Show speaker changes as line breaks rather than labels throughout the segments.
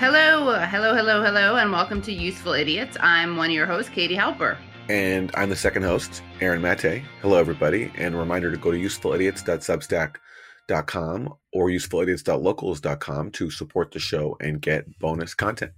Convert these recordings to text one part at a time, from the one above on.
Hello, hello, hello, hello, and welcome to Useful Idiots. I'm one of your hosts, Katie Halper.
And I'm the second host, Aaron Mate. Hello, everybody. And a reminder to go to usefulidiots.substack.com or usefulidiots.locals.com to support the show and get bonus content.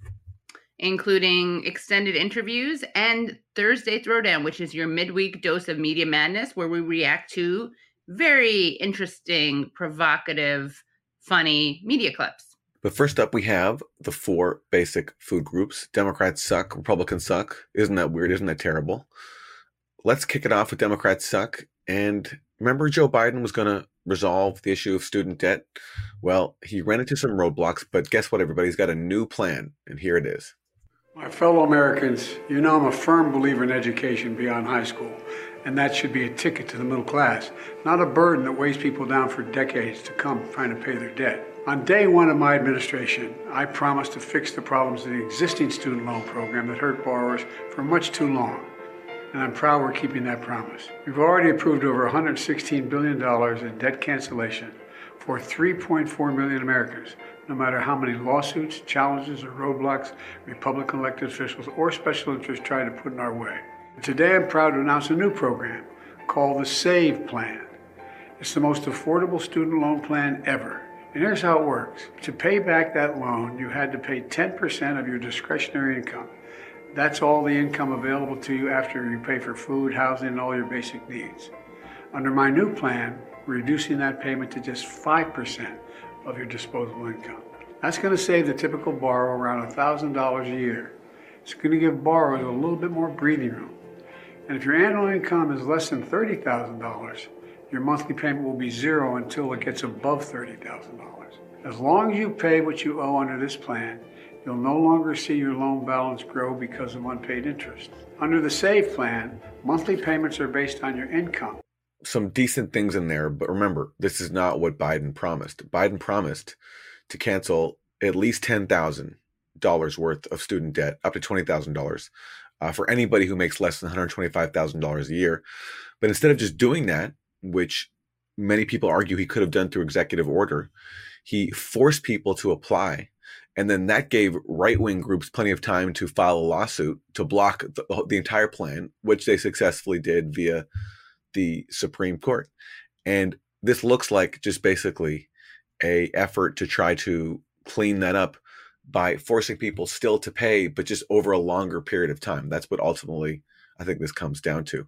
Including extended interviews and Thursday Throwdown, which is your midweek dose of media madness, where we react to very interesting, provocative, funny media clips.
But first up, we have the four basic food groups Democrats suck, Republicans suck. Isn't that weird? Isn't that terrible? Let's kick it off with Democrats suck. And remember, Joe Biden was going to resolve the issue of student debt? Well, he ran into some roadblocks, but guess what, everybody? He's got a new plan, and here it is.
My fellow Americans, you know I'm a firm believer in education beyond high school, and that should be a ticket to the middle class, not a burden that weighs people down for decades to come trying to pay their debt. On day one of my administration, I promised to fix the problems of the existing student loan program that hurt borrowers for much too long. And I'm proud we're keeping that promise. We've already approved over $116 billion in debt cancellation for 3.4 million Americans, no matter how many lawsuits, challenges, or roadblocks Republican elected officials or special interests try to put in our way. Today, I'm proud to announce a new program called the SAVE Plan. It's the most affordable student loan plan ever. And here's how it works. To pay back that loan, you had to pay 10% of your discretionary income. That's all the income available to you after you pay for food, housing, and all your basic needs. Under my new plan, reducing that payment to just 5% of your disposable income. That's going to save the typical borrower around $1,000 a year. It's going to give borrowers a little bit more breathing room. And if your annual income is less than $30,000, your monthly payment will be zero until it gets above $30,000. As long as you pay what you owe under this plan, you'll no longer see your loan balance grow because of unpaid interest. Under the SAVE plan, monthly payments are based on your income.
Some decent things in there, but remember, this is not what Biden promised. Biden promised to cancel at least $10,000 worth of student debt, up to $20,000 uh, for anybody who makes less than $125,000 a year. But instead of just doing that, which many people argue he could have done through executive order. He forced people to apply. And then that gave right wing groups plenty of time to file a lawsuit to block the, the, entire plan, which they successfully did via the Supreme Court. And this looks like just basically a effort to try to clean that up by forcing people still to pay, but just over a longer period of time. That's what ultimately I think this comes down to.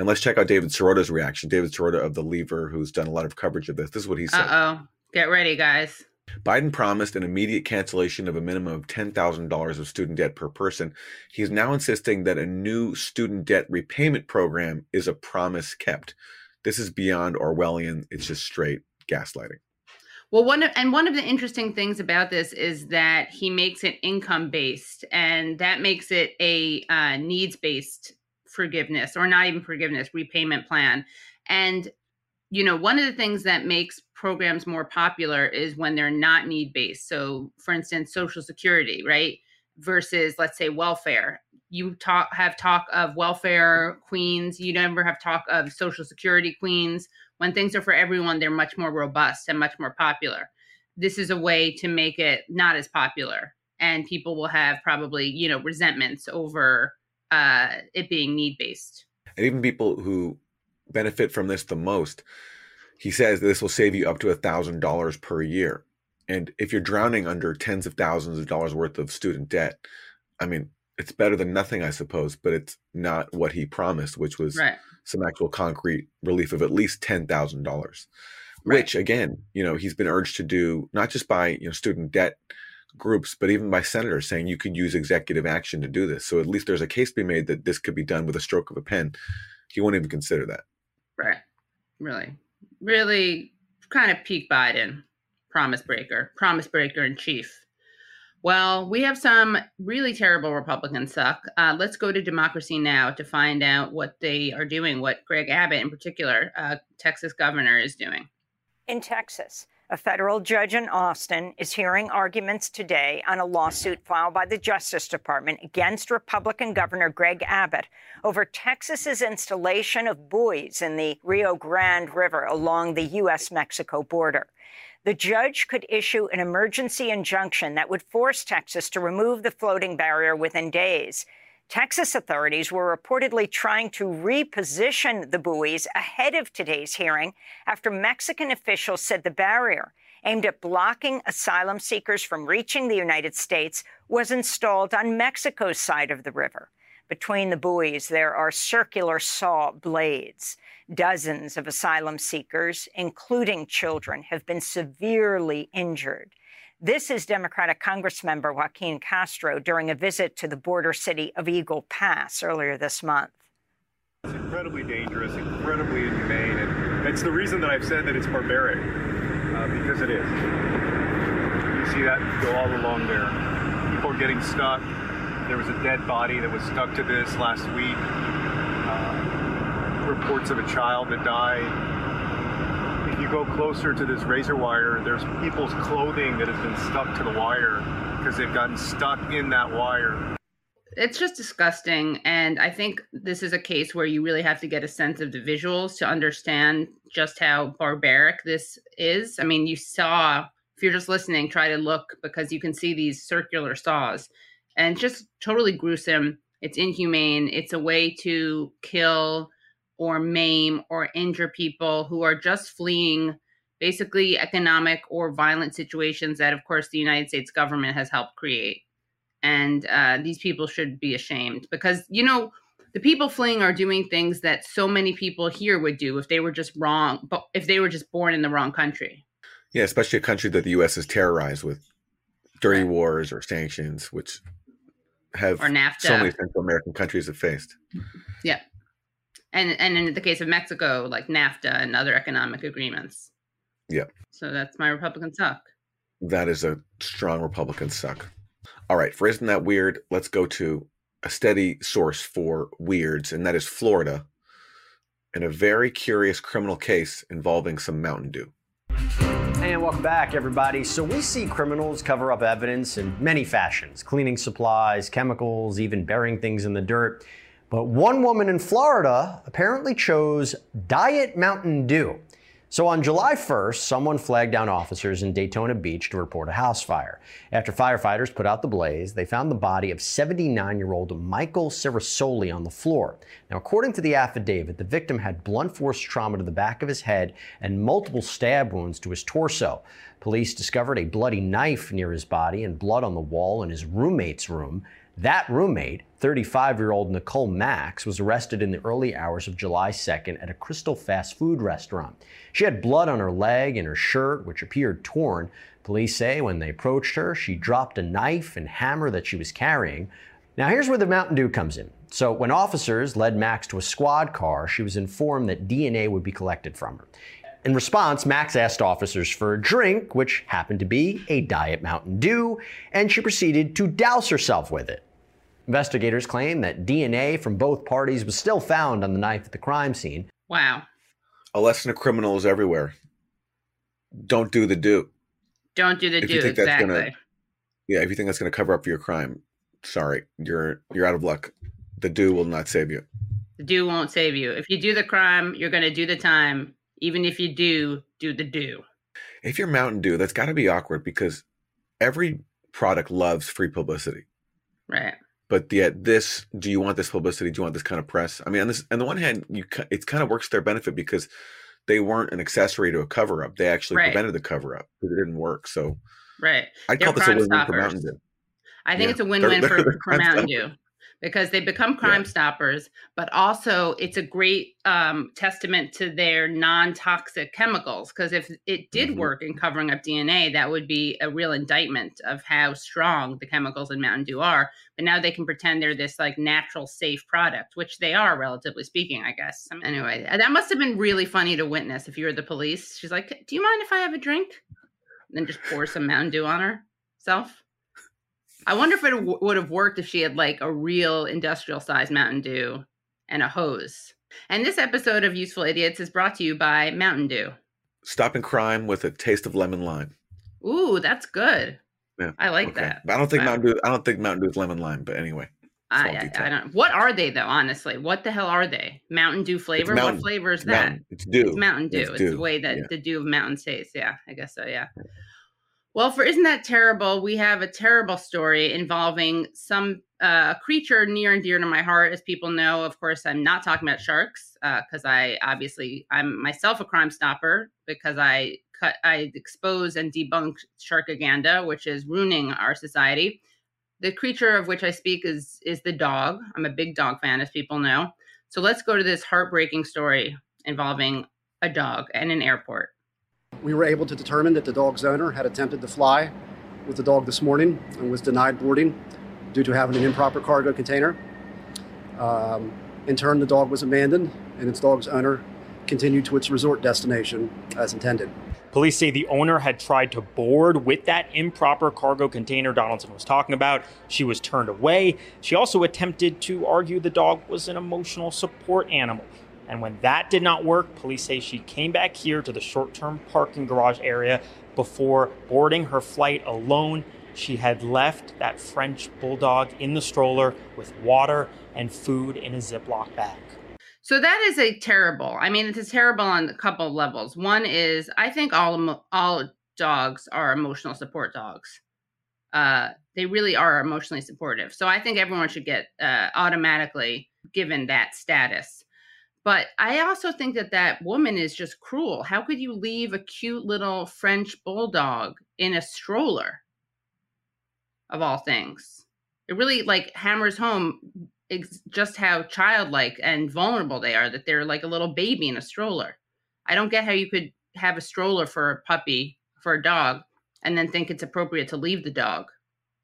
And let's check out David Sirota's reaction. David Sirota of The Lever, who's done a lot of coverage of this. This is what he said.
Uh oh. Get ready, guys.
Biden promised an immediate cancellation of a minimum of $10,000 of student debt per person. He's now insisting that a new student debt repayment program is a promise kept. This is beyond Orwellian. It's just straight gaslighting.
Well, one of, and one of the interesting things about this is that he makes it income based, and that makes it a uh, needs based forgiveness or not even forgiveness repayment plan. And you know one of the things that makes programs more popular is when they're not need based so for instance social security right versus let's say welfare. You talk have talk of welfare queens. You never have talk of social security queens. When things are for everyone they're much more robust and much more popular. This is a way to make it not as popular and people will have probably you know resentments over uh, it being need based.
And even people who benefit from this the most, he says this will save you up to a thousand dollars per year. And if you're drowning under tens of thousands of dollars worth of student debt, I mean, it's better than nothing, I suppose, but it's not what he promised, which was right. some actual concrete relief of at least ten thousand dollars. Right. Which again, you know, he's been urged to do not just by you know student debt groups, but even by senators saying you could use executive action to do this. So at least there's a case to be made that this could be done with a stroke of a pen. He won't even consider that.
Right. Really, really kind of peak Biden, promise breaker, promise breaker in chief. Well, we have some really terrible Republicans suck. Uh, let's go to Democracy Now! to find out what they are doing, what Greg Abbott, in particular, uh, Texas governor, is doing.
In Texas, A federal judge in Austin is hearing arguments today on a lawsuit filed by the Justice Department against Republican Governor Greg Abbott over Texas's installation of buoys in the Rio Grande River along the U.S. Mexico border. The judge could issue an emergency injunction that would force Texas to remove the floating barrier within days. Texas authorities were reportedly trying to reposition the buoys ahead of today's hearing after Mexican officials said the barrier, aimed at blocking asylum seekers from reaching the United States, was installed on Mexico's side of the river. Between the buoys, there are circular saw blades. Dozens of asylum seekers, including children, have been severely injured. This is Democratic Congressmember Joaquin Castro during a visit to the border city of Eagle Pass earlier this month.
It's incredibly dangerous, incredibly inhumane, and it's the reason that I've said that it's barbaric, uh, because it is. You see that go all along there. People are getting stuck. There was a dead body that was stuck to this last week. Uh, reports of a child that died you go closer to this razor wire, there's people's clothing that has been stuck to the wire because they've gotten stuck in that wire.
It's just disgusting. And I think this is a case where you really have to get a sense of the visuals to understand just how barbaric this is. I mean, you saw, if you're just listening, try to look because you can see these circular saws and just totally gruesome. It's inhumane. It's a way to kill or maim or injure people who are just fleeing basically economic or violent situations that, of course, the United States government has helped create. And uh, these people should be ashamed because, you know, the people fleeing are doing things that so many people here would do if they were just wrong, but if they were just born in the wrong country.
Yeah, especially a country that the U.S. has terrorized with dirty right. wars or sanctions, which have
or NAFTA.
so many Central American countries have faced.
Yeah and and in the case of Mexico, like NAFTA and other economic agreements.
Yeah.
So that's my Republican suck.
That is a strong Republican suck. All right, for isn't that weird? Let's go to a steady source for weirds, and that is Florida, in a very curious criminal case involving some Mountain Dew.
And welcome back, everybody. So, we see criminals cover up evidence in many fashions cleaning supplies, chemicals, even burying things in the dirt. But one woman in Florida apparently chose Diet Mountain Dew. So on July 1st, someone flagged down officers in Daytona Beach to report a house fire. After firefighters put out the blaze, they found the body of 79 year old Michael Cerasoli on the floor. Now, according to the affidavit, the victim had blunt force trauma to the back of his head and multiple stab wounds to his torso. Police discovered a bloody knife near his body and blood on the wall in his roommate's room. That roommate, 35 year old Nicole Max, was arrested in the early hours of July 2nd at a Krystal fast food restaurant. She had blood on her leg and her shirt, which appeared torn. Police say when they approached her, she dropped a knife and hammer that she was carrying. Now, here's where the Mountain Dew comes in. So, when officers led Max to a squad car, she was informed that DNA would be collected from her. In response, Max asked officers for a drink, which happened to be a Diet Mountain Dew, and she proceeded to douse herself with it. Investigators claim that DNA from both parties was still found on the knife at the crime scene.
Wow.
A lesson to criminals everywhere. Don't do the do.
Don't do the if do. exactly.
Gonna, yeah, if you think that's going to cover up for your crime, sorry, you're you're out of luck. The do will not save you.
The do won't save you. If you do the crime, you're going to do the time. Even if you do, do the do.
If you're Mountain Dew, that's got to be awkward because every product loves free publicity.
Right
but yet this do you want this publicity? Do you want this kind of press? I mean on this on the one hand you it kind of works to their benefit because they weren't an accessory to a cover up they actually right. prevented the cover up because it didn't work so
right.
I call this a win-win for mountain dew.
I think yeah. it's a win-win they're, for, they're for mountain dew because they become crime yeah. stoppers, but also it's a great um, testament to their non toxic chemicals. Because if it did mm-hmm. work in covering up DNA, that would be a real indictment of how strong the chemicals in Mountain Dew are. But now they can pretend they're this like natural, safe product, which they are, relatively speaking, I guess. Anyway, that must have been really funny to witness if you were the police. She's like, Do you mind if I have a drink? And then just pour some Mountain Dew on herself. I wonder if it w- would have worked if she had like a real industrial sized Mountain Dew and a hose. And this episode of Useful Idiots is brought to you by Mountain Dew.
stopping crime with a taste of lemon lime.
Ooh, that's good.
Yeah,
I like
okay.
that.
But I don't think
Wow.
Mountain Dew. I don't think Mountain Dew is lemon lime. But anyway,
I, I. I don't. What are they though? Honestly, what the hell are they? Mountain Dew flavor?
Mountain-
what flavor is
it's
that?
Mountain. It's Dew.
It's Mountain Dew. It's,
Dew.
the way that
Yeah.
the dew of mountains tastes. Yeah, I guess so. Yeah. Well, for isn't that terrible? We have a terrible story involving some uh, creature near and dear to my heart, as people know. Of course, I'm not talking about sharks because I obviously I'm myself a crime stopper because I cut I expose and debunk sharkaganda, which is ruining our society. The creature of which I speak is is the dog. I'm a big dog fan, as people know. So let's go to this heartbreaking story involving a dog and an airport.
We were able to determine that the dog's owner had attempted to fly with the dog this morning and was denied boarding due to having an improper cargo container. Um, in turn, the dog was abandoned and its dog's owner continued to its resort destination as intended.
Police say the owner had tried to board with that improper cargo container Donaldson was talking about. She was turned away. She also attempted to argue the dog was an emotional support animal. And when that did not work, police say she came back here to the short term parking garage area before boarding her flight alone. She had left that French bulldog in the stroller with water and food in a Ziploc bag.
So that is a terrible. I mean, it's a terrible on a couple of levels. One is I think all all dogs are emotional support dogs. Uh, they really are emotionally supportive. So I think everyone should get uh, automatically given that status. But I also think that that woman is just cruel. How could you leave a cute little French bulldog in a stroller? Of all things, it really like hammers home ex- just how childlike and vulnerable they are that they're like a little baby in a stroller. I don't get how you could have a stroller for a puppy, for a dog, and then think it's appropriate to leave the dog,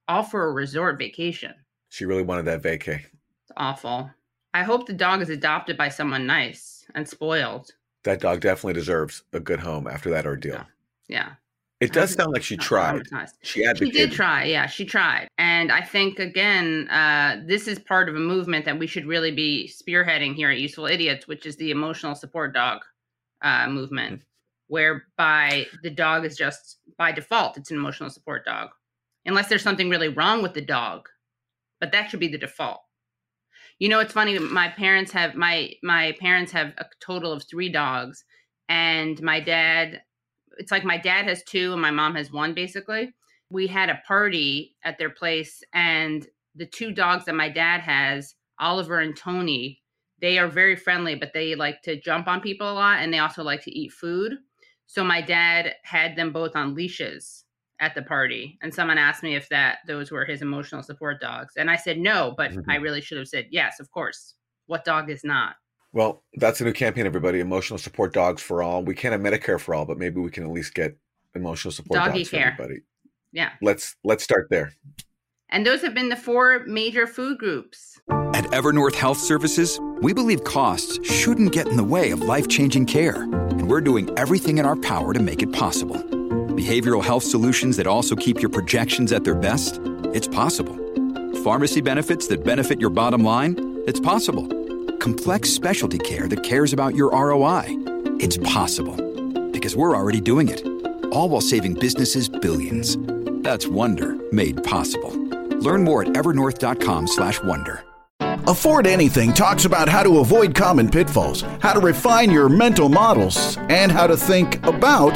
all for a resort vacation.
She really wanted that vacay.
It's awful. I hope the dog is adopted by someone nice and spoiled.
That dog definitely deserves a good home after that ordeal.
Yeah.
It does sound like she tried. She
She did try. Yeah, she tried. And I think, again, uh, this is part of a movement that we should really be spearheading here at Useful Idiots, which is the emotional support dog uh, movement, whereby the dog is just by default, it's an emotional support dog, unless there's something really wrong with the dog. But that should be the default. You know, it's funny. My parents have my my parents have a total of three dogs, and my dad. It's like my dad has two and my mom has one, basically we had a party at their place and the two dogs that my dad has oliver and tony they are very friendly but they like to jump on people a lot and they also like to eat food so my dad had them both on leashes at the party and someone asked me if that those were his emotional support dogs and i said no but
Mhm.
i really should have said yes of course what dog is not
Well, that's a new campaign, everybody. Emotional support dogs for all. We can't have Medicare for all, but maybe we can at least get emotional support
Doggy
dogs for everybody.
yeah
Let's let's start there.
and those have been the four major food groups
At Evernorth Health Services, we believe costs shouldn't get in the way of life changing care, and we're doing everything in our power to make it possible. Behavioral health solutions that also keep your projections at their best? It's possible. Pharmacy benefits that benefit your bottom line? It's possible. Complex specialty care that cares about your ROI? It's possible. Because we're already doing it. All while saving businesses billions. That's Wonder made possible. Learn more at evernorth.com/wonder.
Afford Anything talks about how to avoid common pitfalls, how to refine your mental models, and how to think about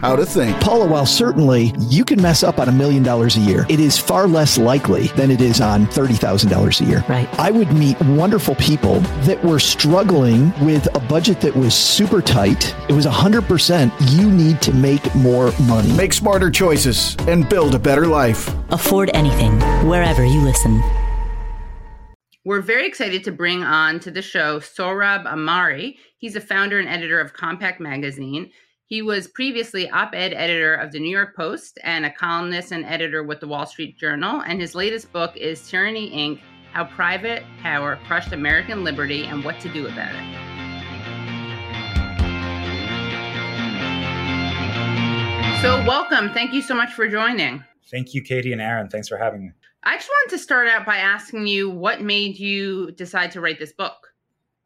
how to think.
Paula, while certainly you can mess up on a million dollars a year, it is far less likely than it is on $30,000 a year.
Right.
I would meet wonderful people that were struggling with a budget that was super tight. It was 100% you need to make more money.
Make smarter choices and build a better life.
Afford anything, wherever you listen.
We're very excited to bring on to the show Sohrab Ahmari. He's a founder and editor of Compact Magazine. He was previously op ed editor of the New York Post and a columnist and editor with the Wall Street Journal. And his latest book is Tyranny Inc. How Private Power Crushed American Liberty and What to Do About it. So, welcome. Thank you so much for joining.
Thank you, Katie and Aaron. Thanks for having me.
I just wanted to start out by asking you what made you decide to write this book?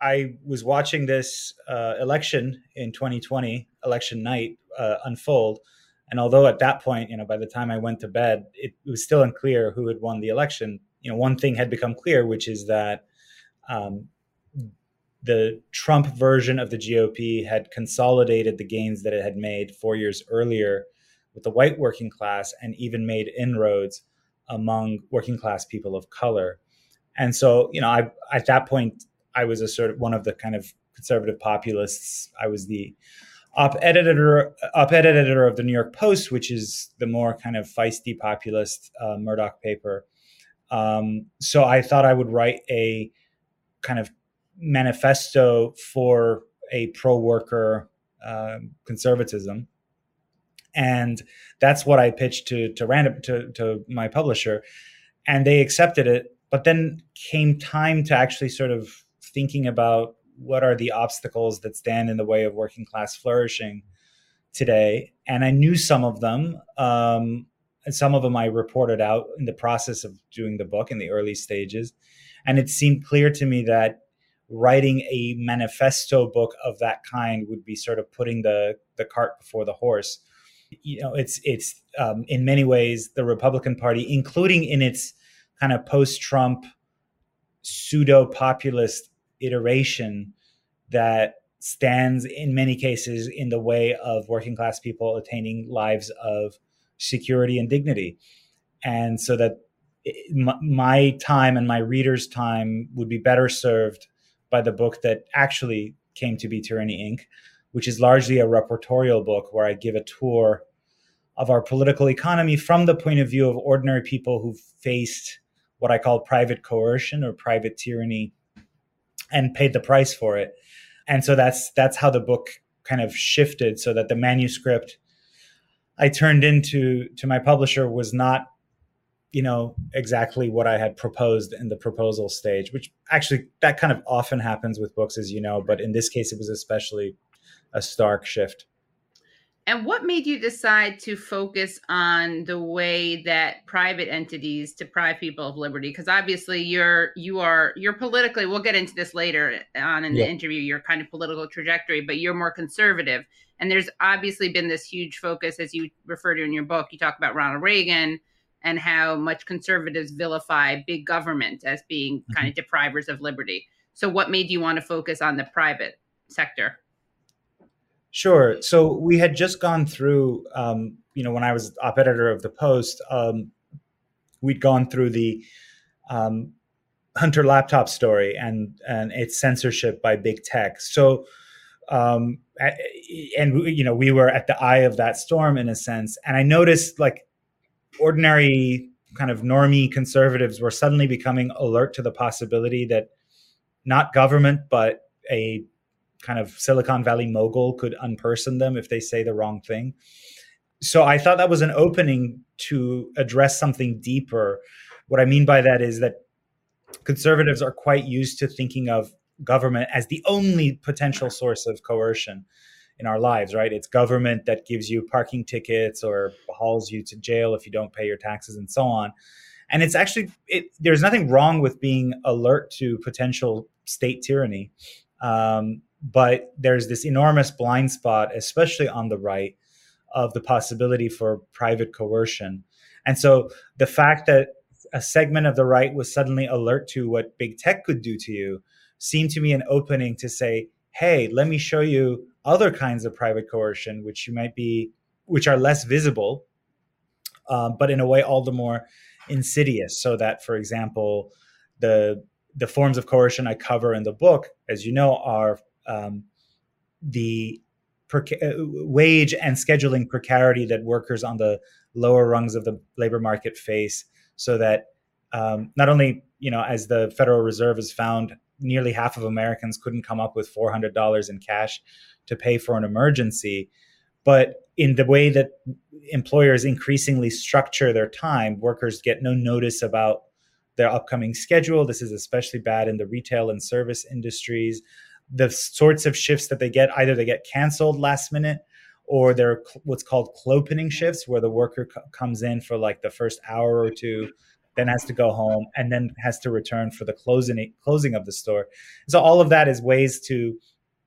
I was watching this uh, election in 2020 election night uh, unfold. And although at that point, you know, by the time I went to bed, it, it, was still unclear who had won the election. You know, one thing had become clear, which is that um, the Trump version of the GOP had consolidated the gains that it had made four years earlier with the white working class and even made inroads among working class people of color. And so, you know, I at that point I was a sort of one of the kind of conservative populists. I was the op editor op editor of the New York Post, which is the more kind of feisty populist uh, Murdoch paper. Um, so I thought I would write a kind of manifesto for a pro worker uh, conservatism and that's what I pitched to to random to to my publisher, and they accepted it. But then came time to actually sort of thinking about what are the obstacles that stand in the way of working class flourishing today, and I knew some of them. Um, and some of them I reported out in the process of doing the book in the early stages, and it seemed clear to me that writing a manifesto book of that kind would be sort of putting the the cart before the horse you know it's it's um, in many ways the Republican Party, including in its kind of post-Trump pseudo populist iteration that stands in many cases in the way of working class people attaining lives of security and dignity. And so that my time and my readers time would be better served by the book that actually came to be tyranny inc. which is largely a reportorial book where I give a tour of our political economy from the point of view of ordinary people who've faced what I call private coercion or private tyranny and paid the price for it. And so that's that's how the book kind of shifted so that the manuscript I turned into to my publisher was not you know exactly what I had proposed in the proposal stage, which actually that kind of often happens with books, as you know. But in this case, it was especially a stark shift.
And what made you decide to focus on the way that private entities deprive people of liberty? Because obviously you're you are you're politically. We'll get into this later on in yeah. the interview. Your kind of political trajectory, but you're more conservative. And there's obviously been this huge focus, as you refer to in your book. You talk about Ronald Reagan and how much conservatives vilify big government as being mm-hmm. kind of deprivers of liberty. So, what made you want to focus on the private sector?
Sure. So we had just gone through, um, you know, when I was op editor of the Post, um, we'd gone through the um, Hunter laptop story and and its censorship by big tech. So, um, and you know, we were at the eye of that storm in a sense. And I noticed like ordinary kind of normie conservatives were suddenly becoming alert to the possibility that not government, but a kind of Silicon Valley mogul could unperson them if they say the wrong thing. So I thought that was an opening to address something deeper. What I mean by that is that conservatives are quite used to thinking of government as the only potential source of coercion in our lives, right? It's government that gives you parking tickets or hauls you to jail if you don't pay your taxes and so on. And it's actually, it, there's nothing wrong with being alert to potential state tyranny. Um, but there's this enormous blind spot, especially on the right, of the possibility for private coercion. And so the fact that a segment of the right was suddenly alert to what big tech could do to you seemed to me an opening to say, hey, let me show you other kinds of private coercion, which you might be, which are less visible, um, but in a way all the more insidious. So that, for example, the the forms of coercion I cover in the book, as you know, are um, the uh, wage and scheduling precarity that workers on the lower rungs of the labor market face, so that um, not only you know as the Federal Reserve has found nearly half of Americans couldn't come up with four hundred dollars in cash to pay for an emergency, but in the way that employers increasingly structure their time, workers get no notice about their upcoming schedule. This is especially bad in the retail and service industries the sorts of shifts that they get either they get canceled last minute or they're what's called clopening shifts where the worker comes in for like the first hour or two then has to go home and then has to return for the closing closing of the store. So all of that is ways to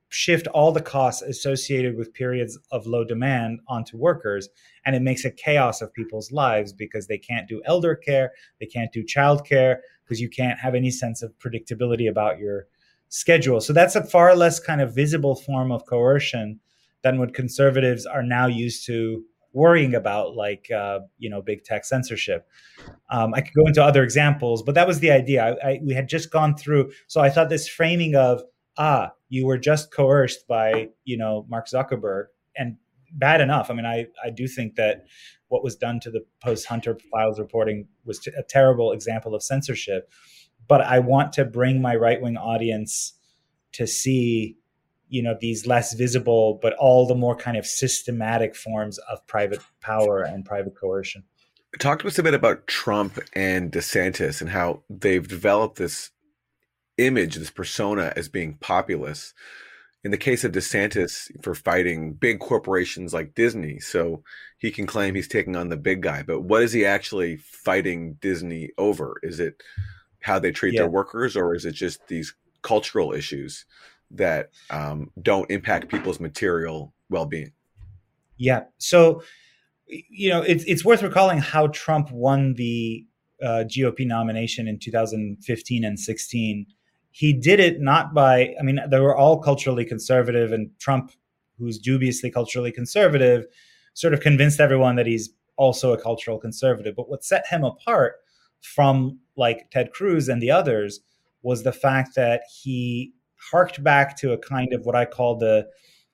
shift all the costs associated with periods of low demand onto workers and it makes a chaos of people's lives because they can't do elder care they can't do child care because you can't have any sense of predictability about your schedule so that's a far less kind of visible form of coercion than what conservatives are now used to worrying about like uh, you know big tech censorship um, i could go into other examples but that was the idea I, I, we had just gone through so i thought this framing of ah, you were just coerced by, you know, Mark Zuckerberg and bad enough. I mean, I, I do think that what was done to the post Hunter files reporting was a terrible example of censorship. But I want to bring my right wing audience to see, you know, these less visible, but all the more kind of systematic forms of private power and private coercion.
Talk to us a bit about Trump and DeSantis and how they've developed this image, this persona as being populist. In the case of DeSantis, for fighting big corporations like Disney, so he can claim he's taking on the big guy. But what is he actually fighting Disney over? Is it how they treat yeah. their workers, or is it just these cultural issues that um, don't impact people's material well-being?
Yeah. So, you know, it's it's worth recalling how Trump won the uh, GOP nomination in 2015 and 16 he did it not by, I mean, they were all culturally conservative, and Trump, who's dubiously culturally conservative, sort of convinced everyone that he's also a cultural conservative. But what set him apart from like Ted Cruz and the others was the fact that he harked back to a kind of what I call the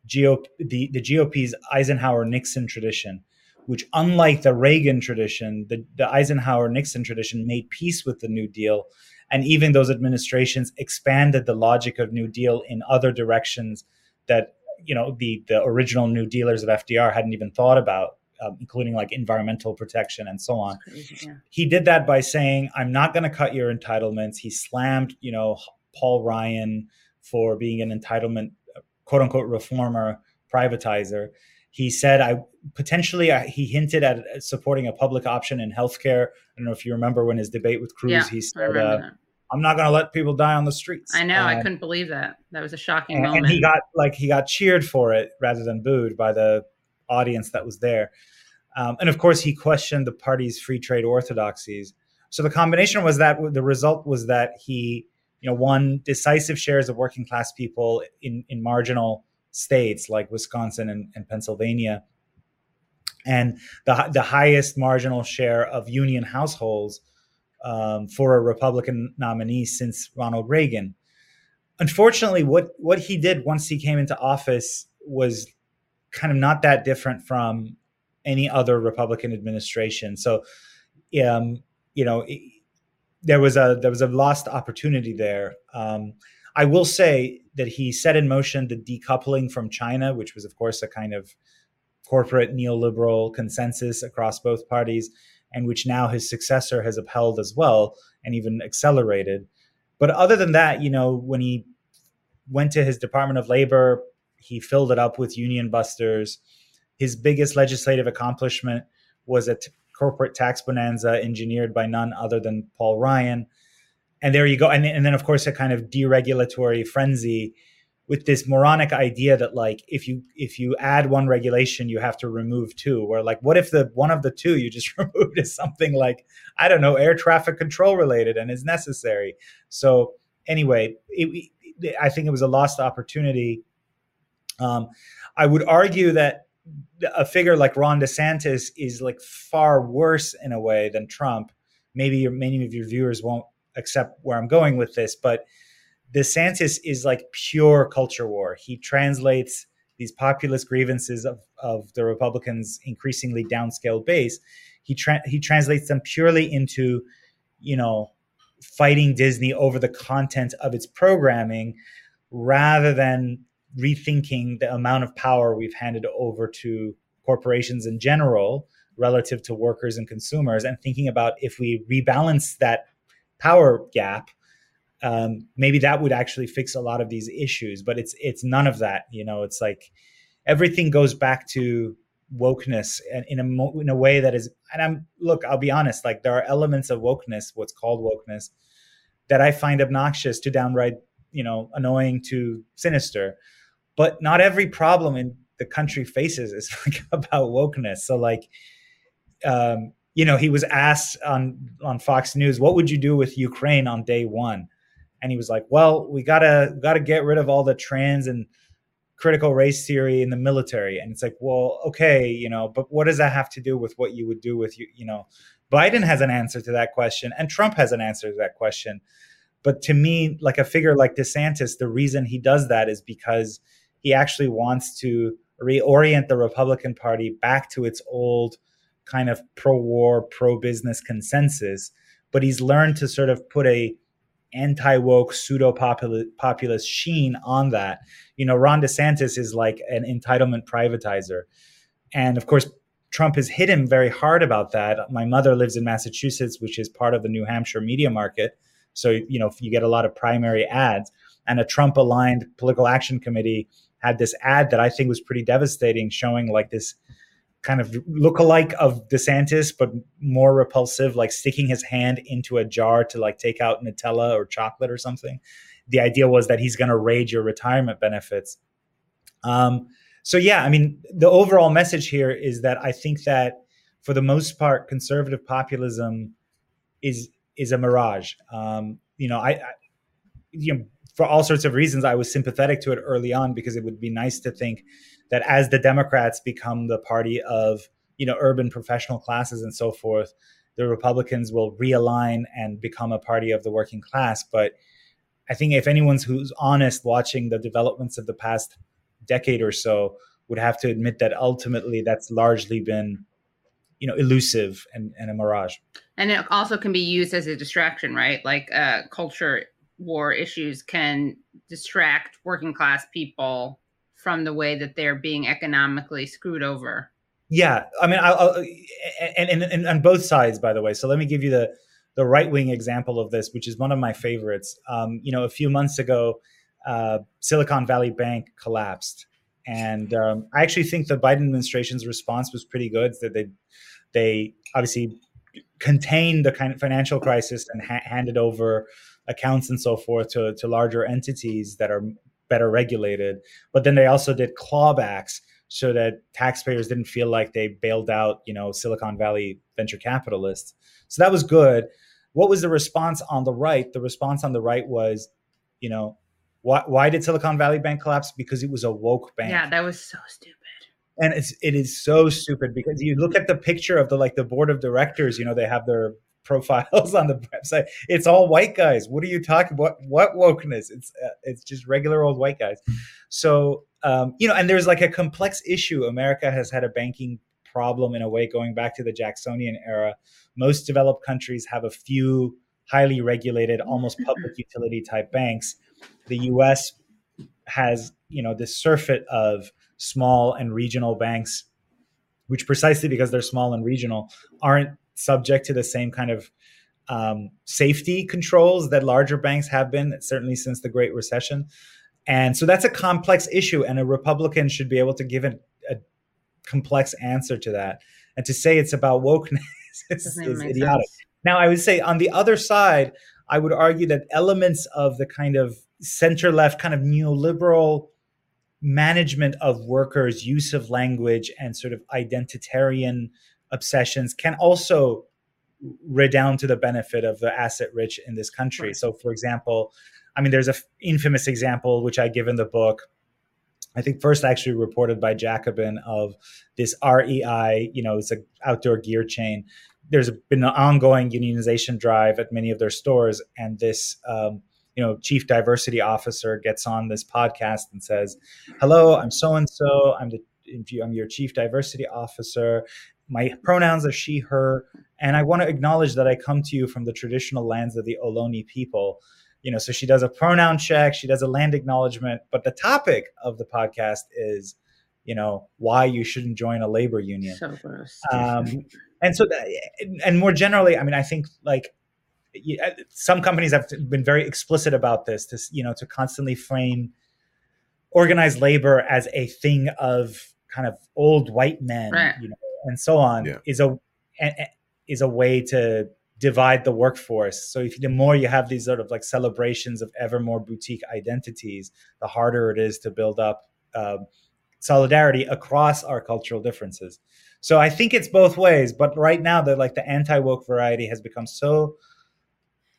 GOP, the, the GOP's Eisenhower Nixon tradition, which, unlike the Reagan tradition, the, the Eisenhower Nixon tradition made peace with the New Deal and even those administrations expanded the logic of New Deal in other directions that you know the the original New Dealers of FDR hadn't even thought about. Um, including like environmental protection and so on. Crazy, yeah. He did that by saying, "I'm not going to cut your entitlements." He slammed, you know, Paul Ryan for being an entitlement, quote unquote, reformer, privatizer. He said, "I potentially." I, he hinted at supporting a public option in healthcare. I don't know if you remember when his debate with Cruz, yeah, he said, uh, I'm not going to let people die on the streets.
I know. I couldn't believe that. That was a shocking
and,
moment.
And he got like he got cheered for it rather than booed by the audience that was there. Um, and of course, he questioned the party's free trade orthodoxies. So the combination was that the result was that he, you know, won decisive shares of working class people in in marginal states like Wisconsin and, and Pennsylvania, and the the highest marginal share of union households um, for a Republican nominee since Ronald Reagan. Unfortunately, what what he did once he came into office was kind of not that different from any other Republican administration. So, um, you know, it, there was a there was a lost opportunity there. Um, I will say that he set in motion the decoupling from China, which was, of course, a kind of corporate neoliberal consensus across both parties and which now his successor has upheld as well and even accelerated. But other than that, you know, when he went to his Department of Labor, he filled it up with union busters. His biggest legislative accomplishment was a t- corporate tax bonanza engineered by none other than Paul Ryan. And there you go. And, and then, of course, a kind of deregulatory frenzy with this moronic idea that like if you if you add one regulation you have to remove two where like what if the one of the two you just removed is something like i don't know air traffic control related and is necessary so anyway it, it, i think it was a lost opportunity um, i would argue that a figure like ron desantis is like far worse in a way than trump maybe many of your viewers won't accept where i'm going with this but DeSantis is like pure culture war. He translates these populist grievances of, of the Republicans' increasingly downscaled base. He tra- he translates them purely into, you know, fighting Disney over the content of its programming, rather than rethinking the amount of power we've handed over to corporations in general relative to workers and consumers, and thinking about if we rebalance that power gap um, maybe that would actually fix a lot of these issues but it's it's none of that you know? It's like everything goes back to wokeness and in a in a way that is and I'm look I'll be honest like there are elements of wokeness what's called wokeness that I find obnoxious to downright you know annoying to sinister but not every problem in the country faces is like about wokeness. So like, um, you know, he was asked on on Fox News, "What would you do with Ukraine on day one?" And he was like, "Well, we gotta gotta get rid of all the trans and critical race theory in the military." And it's like, well, okay, you know, but what does that have to do with what you would do with you? You know, Biden has an answer to that question, and Trump has an answer to that question. But to me, like a figure like DeSantis, the reason he does that is because he actually wants to reorient the Republican Party back to its old kind of pro-war, pro-business consensus. But he's learned to sort of put a anti-woke pseudo-populist sheen on that. You know, Ron DeSantis is like an entitlement privatizer. And of course, Trump has hit him very hard about that. My mother lives in Massachusetts, which is part of the New Hampshire media market. So, you know, you get a lot of primary ads. And a Trump aligned political action committee had this ad that I think was pretty devastating, showing like this kind of look-alike of DeSantis, but more repulsive, like sticking his hand into a jar to like take out Nutella or chocolate or something. The idea was that he's going to raid your retirement benefits. Um, so yeah, I mean, the overall message here is that I think that for the most part, conservative populism is is a mirage. Um, you know, I, I you know for all sorts of reasons, I was sympathetic to it early on because it would be nice to think that as the Democrats become the party of you know urban professional classes and so forth, the Republicans will realign and become a party of the working class. But I think if anyone's who's honest watching the developments of the past decade or so would have to admit that ultimately that's largely been you know elusive and, and a mirage
and it also can be used as a distraction right like uh, culture war issues can distract working class people from the way that they're being economically screwed over.
Yeah, I mean, I'll, I'll, and, and, on both sides, by the way. So let me give you the the right wing example of this, which is one of my favorites. Um, you know, a few months ago, uh, Silicon Valley Bank collapsed, and um, I actually think the Biden administration's response was pretty good. That they they obviously contained the kind of financial crisis and ha- handed over accounts and so forth to, to larger entities that are better regulated. But then they also did clawbacks so that taxpayers didn't feel like they bailed out, you know, Silicon Valley venture capitalists. So that was good. What was the response on the right? The response on the right was, you know, why, why did Silicon Valley Bank collapse? Because it was a woke bank.
Yeah, that was so stupid
and it's it is so stupid because you look at the picture of the like the board of directors you know they have their profiles on the website. It's all white guys. What are you talking about? What wokeness? It's uh, it's just regular old white guys. So um, you know, and there's like a complex issue. America has had a banking problem in a way going back to the Jacksonian era. Most developed countries have a few highly regulated, almost public utility type banks. The U.S. has you know this surfeit of small and regional banks which precisely because they're small and regional aren't subject to the same kind of um, safety controls that larger banks have been, certainly since the Great Recession. And so that's a complex issue, and a Republican should be able to give a, a complex answer to that. And to say it's about wokeness is, is idiotic. Sense. Now, I would say on the other side, I would argue that elements of the kind of center left, kind of neoliberal management of workers' use of language and sort of identitarian obsessions can also redound to the benefit of the asset rich in this country. Right. So, for example, I mean, there's a f- infamous example which I give in the book. I think first actually reported by Jacobin of this REI, you know, it's an outdoor gear chain. There's been an ongoing unionization drive at many of their stores, and this, um, you know, chief diversity officer gets on this podcast and says, "Hello, I'm so and so. I'm the I'm your chief diversity officer, my pronouns are she, her, and I want to acknowledge that I come to you from the traditional lands of the Ohlone people. You know, so she does a pronoun check, she does a land acknowledgement, but the topic of the podcast is, you know, why you shouldn't join a labor union. So. Um, and so, that, and more generally, I mean, I think like uh, some companies have been very explicit about this to you know to constantly frame organized labor as a thing of kind of old white men right. you know and so on yeah. is a is a way to divide the workforce. So if the more you have these sort of like celebrations of ever more boutique identities, the harder it is to build up uh, solidarity across our cultural differences. So I think it's both ways. But right now, the like the anti woke variety has become so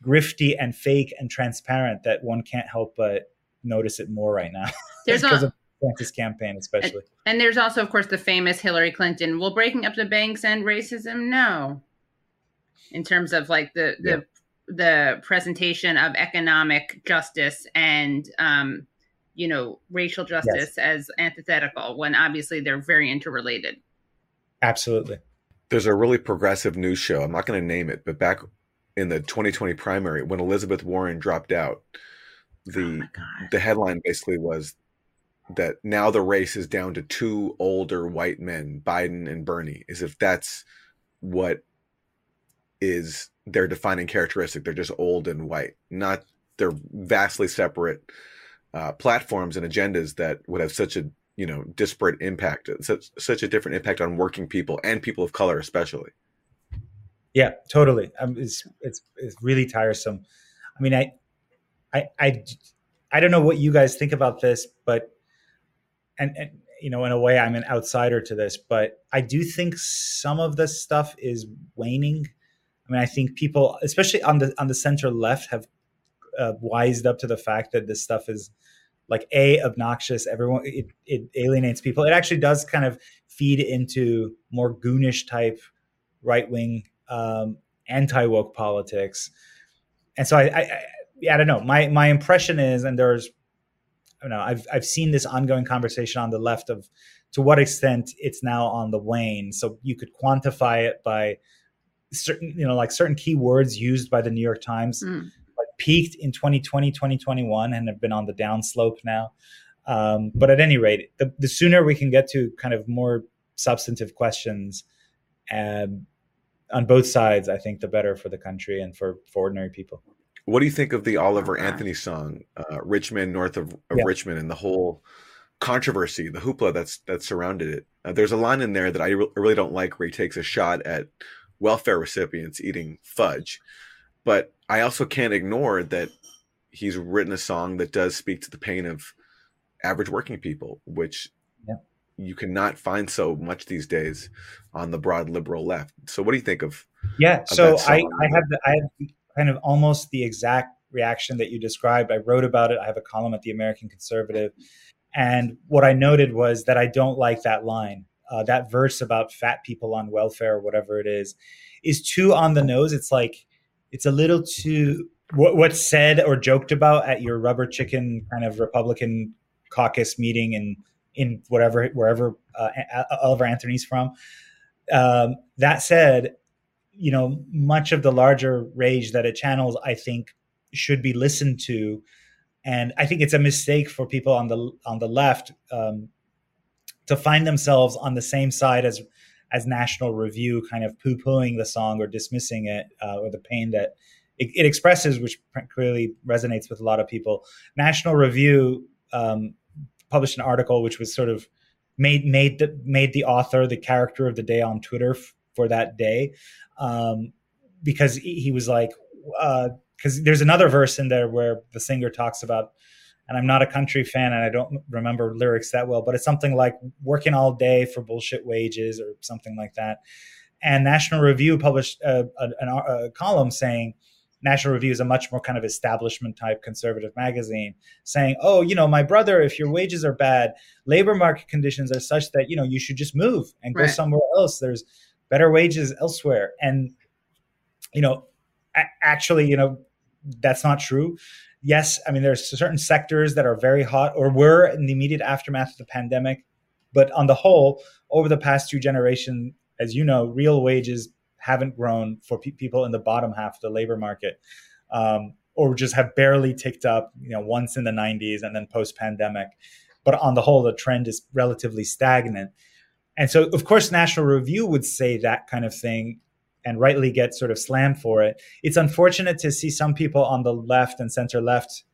grifty and fake and transparent that one can't help but notice it more right now.
There's a-
of this campaign, especially.
And there's also, of course, the famous Hillary Clinton. Will breaking up the banks end racism? No. In terms of like the the the presentation of economic justice and um, you know racial justice as antithetical, when obviously they're very interrelated.
Absolutely.
There's a really progressive news show. I'm not going to name it, but back in the 2020 primary, when Elizabeth Warren dropped out, the the headline basically was that now the race is down to two older white men, Biden and Bernie, as if that's what is their defining characteristic. They're just old and white, not they're vastly separate uh, platforms and agendas that would have such a you know disparate impact, such such a different impact on working people and people of color, especially.
Yeah, totally. Um, it's it's it's really tiresome. I mean, I, I, I, I don't know what you guys think about this, but, and, and you know, in a way, I'm an outsider to this, but I do think some of this stuff is waning. I mean, I think people, especially on the on the center left, have uh, wised up to the fact that this stuff is like a obnoxious. Everyone it, it alienates people. It actually does kind of feed into more goonish type right wing um, anti woke politics, and so I, I, I, I don't know. My my impression is, and there's, Don't know, I've I've seen this ongoing conversation on the left of to what extent it's now on the wane. So you could quantify it by certain, you know, like certain keywords used by the New York Times,
Mm.
like peaked in 2020, 2021, and have been on the downslope now. Um, but at any rate, the, the sooner we can get to kind of more substantive questions um, on both sides, I think the better for the country and for, for ordinary people.
What do you think of the Oliver Anthony song, uh, "Rich Men North of, of
Yeah.
Richmond," and the whole controversy, the hoopla that's that surrounded it? Uh, there's a line in there that I re- really don't like, where he takes a shot at welfare recipients eating fudge, but I also can't ignore that he's written a song that does speak to the pain of average working people, which
Yeah.
you cannot find so much these days on the broad liberal left. So, what do you think of?
Yeah.
of
So I? I have the, I have kind of almost the exact reaction that you described. I wrote about it. I have a column at the American Conservative, and what I noted was that I don't like that line. Uh, that verse about fat people on welfare or whatever it is is too on the nose. It's like it's a little too what, what's said or joked about at your rubber chicken kind of Republican caucus meeting in in whatever wherever uh, Oliver Anthony's from. Um, that said, you know, much of the larger rage that it channels, I think, should be listened to, and I think it's a mistake for people on the on the left um, to find themselves on the same side as as National Review, kind of poo pooing the song or dismissing it uh, or the pain that it, it expresses, which clearly resonates with a lot of people. National Review um, published an article which was sort of made made the made the author the character of the day on Twitter for that day um, because he, he was like because there's another verse in there where the singer talks about and I'm not a country fan and I don't remember lyrics that well, but it's something like working all day for bullshit wages or something like that. And National Review published a, a, a column saying National Review is a much more kind of establishment type conservative magazine, saying, "Oh, you know, my brother, if your wages are bad, labor market conditions are such that you know you should just move and go
Right.
somewhere else. There's better wages elsewhere." And you know, actually, you know, that's not true. Yes, I mean, there's certain sectors that are very hot or were in the immediate aftermath of the pandemic. But on the whole, over the past two generations, as you know, real wages haven't grown for pe- people in the bottom half of the labor market, um, or just have barely ticked up. You know, once in the 90s and then post pandemic. But on the whole, the trend is relatively stagnant. And so, of course, National Review would say that kind of thing and rightly get sort of slammed for it. It's unfortunate to see some people on the left and center left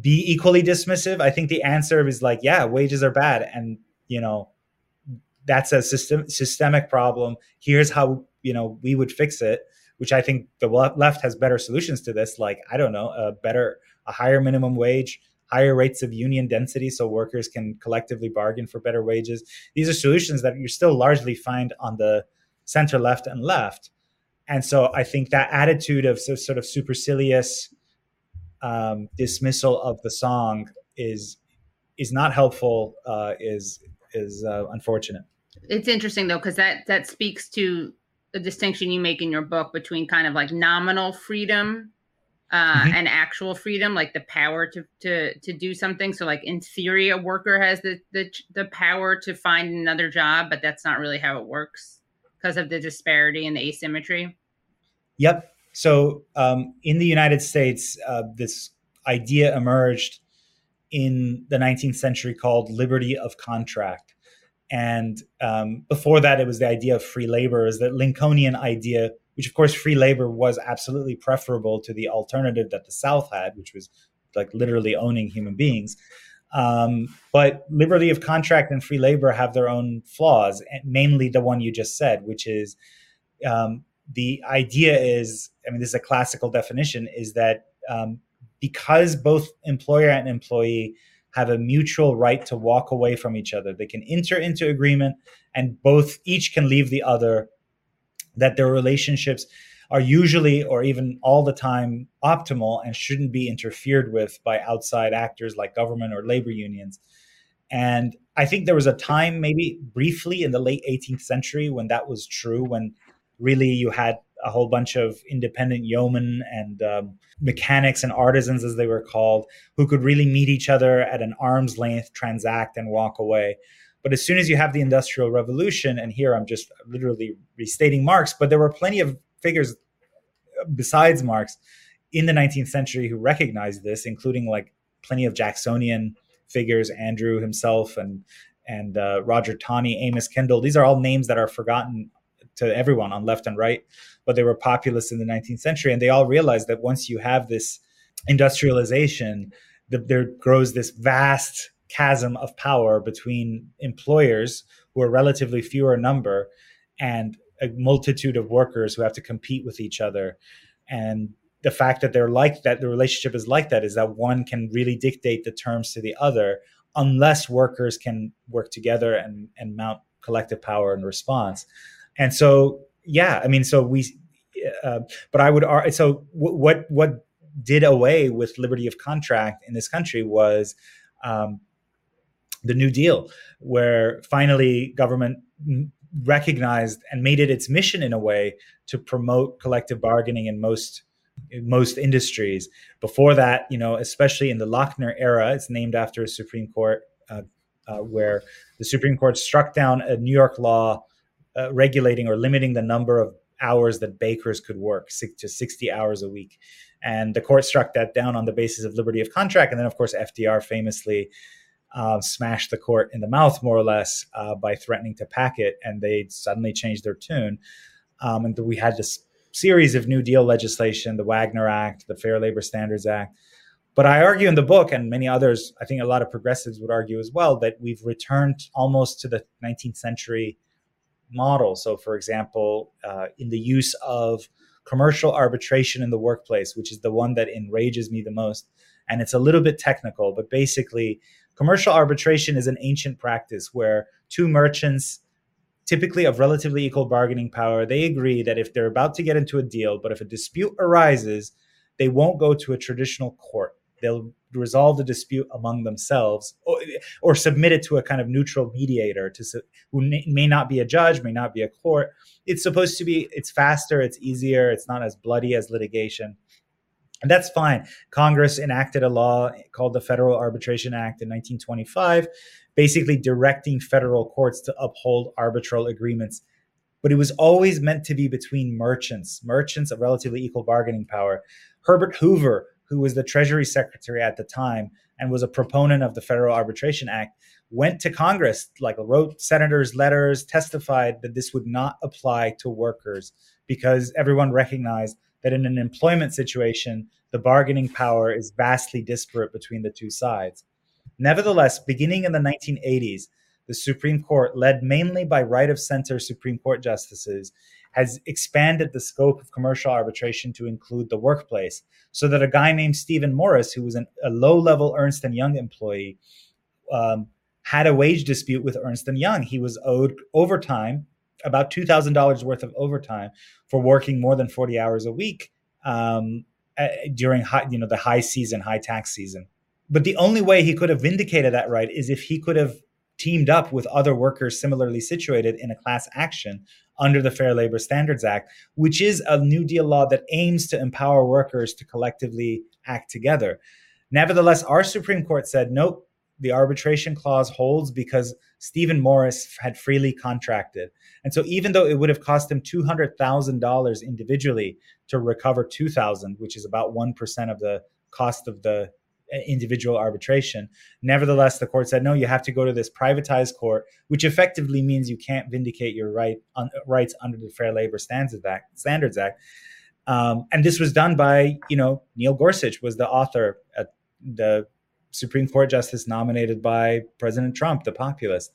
be equally dismissive. I think the answer is like, yeah, wages are bad. And, you know, that's a system systemic problem. Here's how, you know, we would fix it, which I think the left has better solutions to this. Like, I don't know, a better, a higher minimum wage, higher rates of union density so workers can collectively bargain for better wages. These are solutions that you still largely find on the center left and left. And so I think that attitude of so, sort of supercilious um, dismissal of the song is is not helpful. Uh, is is uh, unfortunate.
It's interesting though because that that speaks to the distinction you make in your book between kind of like nominal freedom uh, mm-hmm. and actual freedom, like the power to to to do something. So, like in theory, a worker has the the the power to find another job, but that's not really how it works because of the disparity and the asymmetry.
Yep. So, um, in the United States, uh, this idea emerged in the 19th century called liberty of contract. And um, before that, it was the idea of free labor, is that Lincolnian idea, which of course free labor was absolutely preferable to the alternative that the South had, which was like literally owning human beings. Um, but liberty of contract and free labor have their own flaws, mainly the one you just said, which is um, the idea is I mean, this is a classical definition is that um, because both employer and employee have a mutual right to walk away from each other. They can enter into agreement and both each can leave the other, that their relationships are usually or even all the time optimal and shouldn't be interfered with by outside actors like government or labor unions. And I think there was a time, maybe briefly in the late 18th century, when that was true, when really you had a whole bunch of independent yeomen and um, mechanics and artisans, as they were called, who could really meet each other at an arm's length, transact, and walk away. But as soon as you have the Industrial Revolution, and here I'm just literally restating Marx, but there were plenty of figures besides Marx in the 19th century who recognized this, including like plenty of Jacksonian figures, Andrew himself and and uh, Roger Taney, Amos Kendall. These are all names that are forgotten to everyone on left and right, but they were populists in the 19th century, and they all realized that once you have this industrialization, the, there grows this vast chasm of power between employers who are relatively fewer in number and a multitude of workers who have to compete with each other. And the fact that they're like that the relationship is like that is that one can really dictate the terms to the other unless workers can work together and, and mount collective power in response. And so, yeah, I mean, so we, uh, but I would, so what, what did away with liberty of contract in this country was um, the New Deal, where finally government recognized and made it its mission in a way to promote collective bargaining in most in most industries. Before that, you know, especially in the Lochner era, it's named after a Supreme Court uh, uh, where the Supreme Court struck down a New York law uh, regulating or limiting the number of hours that bakers could work six to 60 hours a week. And the court struck that down on the basis of liberty of contract. And then, of course, FDR famously uh, smashed the court in the mouth, more or less, uh, by threatening to pack it. And they suddenly changed their tune. Um, and we had this series of New Deal legislation, the Wagner Act, the Fair Labor Standards Act. But I argue in the book, and many others, I think a lot of progressives would argue as well, that we've returned almost to the 19th century model. So, for example, uh, in the use of commercial arbitration in the workplace, which is the one that enrages me the most. And it's a little bit technical, but basically, commercial arbitration is an ancient practice where two merchants, typically of relatively equal bargaining power, they agree that if they're about to get into a deal, but if a dispute arises, they won't go to a traditional court. They'll resolve the dispute among themselves or, or submit it to a kind of neutral mediator to who may not be a judge may not be a court it's supposed to be it's faster it's easier it's not as bloody as litigation and that's fine. Congress enacted a law called the federal arbitration act in 1925 basically directing federal courts to uphold arbitral agreements. But it was always meant to be between merchants merchants of relatively equal bargaining power. Herbert hoover who was the Treasury Secretary at the time and was a proponent of the Federal Arbitration Act, went to Congress, like wrote senators letters, testified that this would not apply to workers because everyone recognized that in an employment situation, the bargaining power is vastly disparate between the two sides. Nevertheless, beginning in the 1980s, the Supreme Court, led mainly by right of center Supreme Court justices, has expanded the scope of commercial arbitration to include the workplace so that a guy named Stephen Morris, who was an, a low level Ernst & Young employee, um, had a wage dispute with Ernst & Young. He was owed overtime, about $2,000 worth of overtime for working more than 40 hours a week um, during high, you know, the high season, high tax season. But the only way he could have vindicated that right is if he could have teamed up with other workers similarly situated in a class action under the Fair Labor Standards Act, which is a New Deal law that aims to empower workers to collectively act together. Nevertheless, our Supreme Court said, nope, the arbitration clause holds because Stephen Morris had freely contracted. And so even though it would have cost him $200,000 individually to recover 2000, which is about 1% of the cost of the individual arbitration. Nevertheless, the court said, no, you have to go to this privatized court, which effectively means you can't vindicate your right rights under the Fair Labor Standards Act. Standards Act. Um, and this was done by, you know, Neil Gorsuch was the author, at the Supreme Court justice nominated by President Trump, the populist.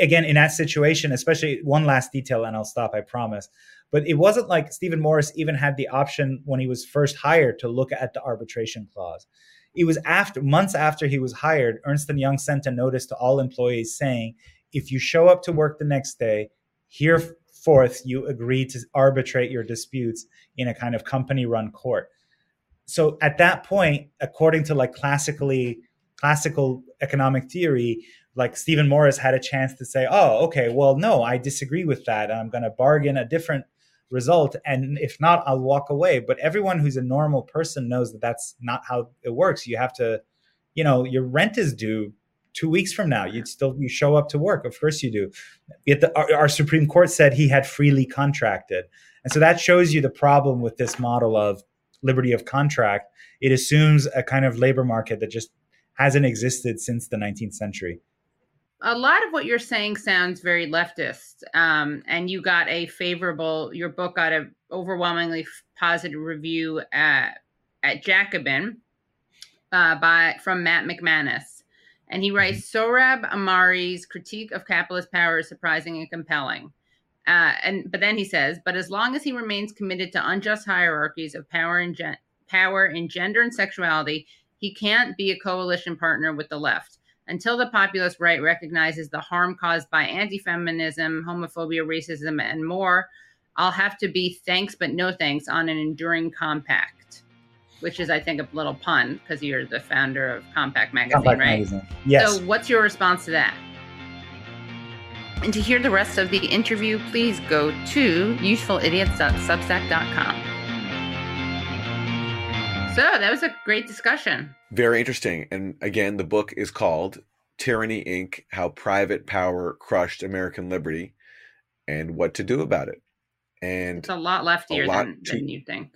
Again, in that situation, especially one last detail, and I'll stop, I promise. But it wasn't like Stephen Morris even had the option when he was first hired to look at the arbitration clause. It was after months after he was hired, Ernst and Young sent a notice to all employees saying, if you show up to work the next day, hereforth you agree to arbitrate your disputes in a kind of company run court. So at that point, according to like classically classical economic theory, like Stephen Morris had a chance to say, "Oh, okay, well, no, I disagree with that. I'm going to bargain a different result and if not i'll walk away. But everyone who's a normal person knows that that's not how it works. You have to you know your rent is due two weeks from now. You still you show up to work. Of course you do. Yet the, our, our supreme court said he had freely contracted. And so that shows you the problem with this model of liberty of contract it assumes a kind of labor market that just hasn't existed since the 19th century.
A lot of what you're saying sounds very leftist um, and you got a favorable your book got an overwhelmingly positive review at, at jacobin uh, by from matt mcmanus. And he writes mm-hmm. sohrab ahmari's critique of capitalist power is surprising and compelling uh, and but then he says but as long as he remains committed to unjust hierarchies of power and gen- power in gender and sexuality he can't be a coalition partner with the left until the populist right recognizes the harm caused by anti feminism, homophobia, racism, and more, I'll have to be thanks but no thanks on an enduring compact, which is, I think, a little pun because you're the founder of Compact Magazine, Compact right? Magazine.
Yes.
So, what's your response to that? And to hear the rest of the interview, please go to usefulidiots.substack.com. So that was a great discussion.
Very interesting. And again, the book is called Tyranny Inc. How Private Power Crushed American Liberty and What to Do About It. And
it's a lot leftier a lot than, to, than you think.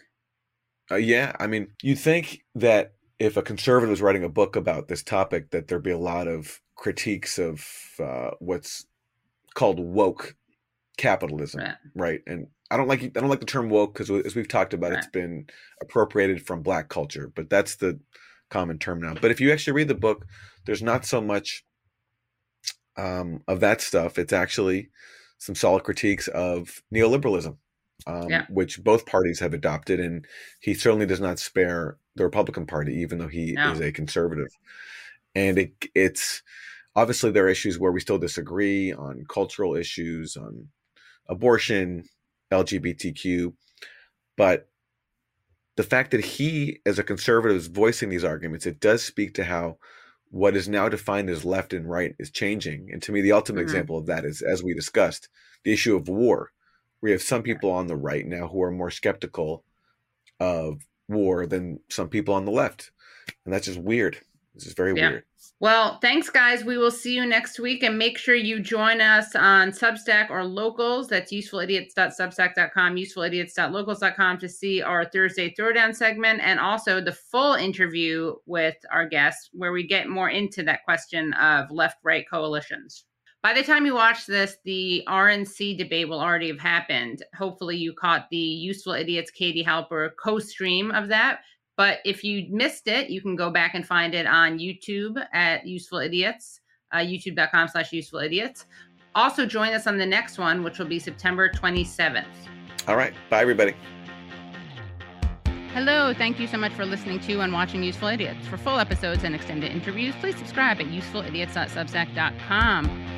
Uh, yeah. I mean, you think that if a conservative was writing a book about this topic, that there'd be a lot of critiques of uh, what's called woke capitalism, right? right? And I don't like I don't like the term woke because as we've talked about, right. it's been appropriated from black culture, but that's the common term now. But if you actually read the book, there's not so much um, of that stuff. It's actually some solid critiques of neoliberalism, um, yeah. which both parties have adopted, and he certainly does not spare the Republican Party, even though he no. is a conservative. And it, it's obviously there are issues where we still disagree on cultural issues, on abortion, LGBTQ. But the fact that he, as a conservative, is voicing these arguments, it does speak to how what is now defined as left and right is changing. And to me, the ultimate mm-hmm. example of that is, as we discussed, the issue of war. We have some people on the right now who are more skeptical of war than some people on the left. And that's just weird. This is very yeah. weird.
Well, thanks, guys. We will see you next week. And make sure you join us on Substack or Locals. That's usefulidiots.substack.com, usefulidiots.locals.com to see our Thursday Throwdown segment and also the full interview with our guests, where we get more into that question of left right coalitions. By the time you watch this, the RNC debate will already have happened. Hopefully, you caught the Useful Idiots Katie Halper co stream of that. But if you missed it, you can go back and find it on YouTube at Useful Idiots. uh, youtube.com slash useful idiots. Also, join us on the next one, which will be September 27th.
All right. Bye, everybody.
Hello, thank you so much for listening to and watching Useful Idiots. For full episodes and extended interviews, please subscribe at usefulidiots.substack.com.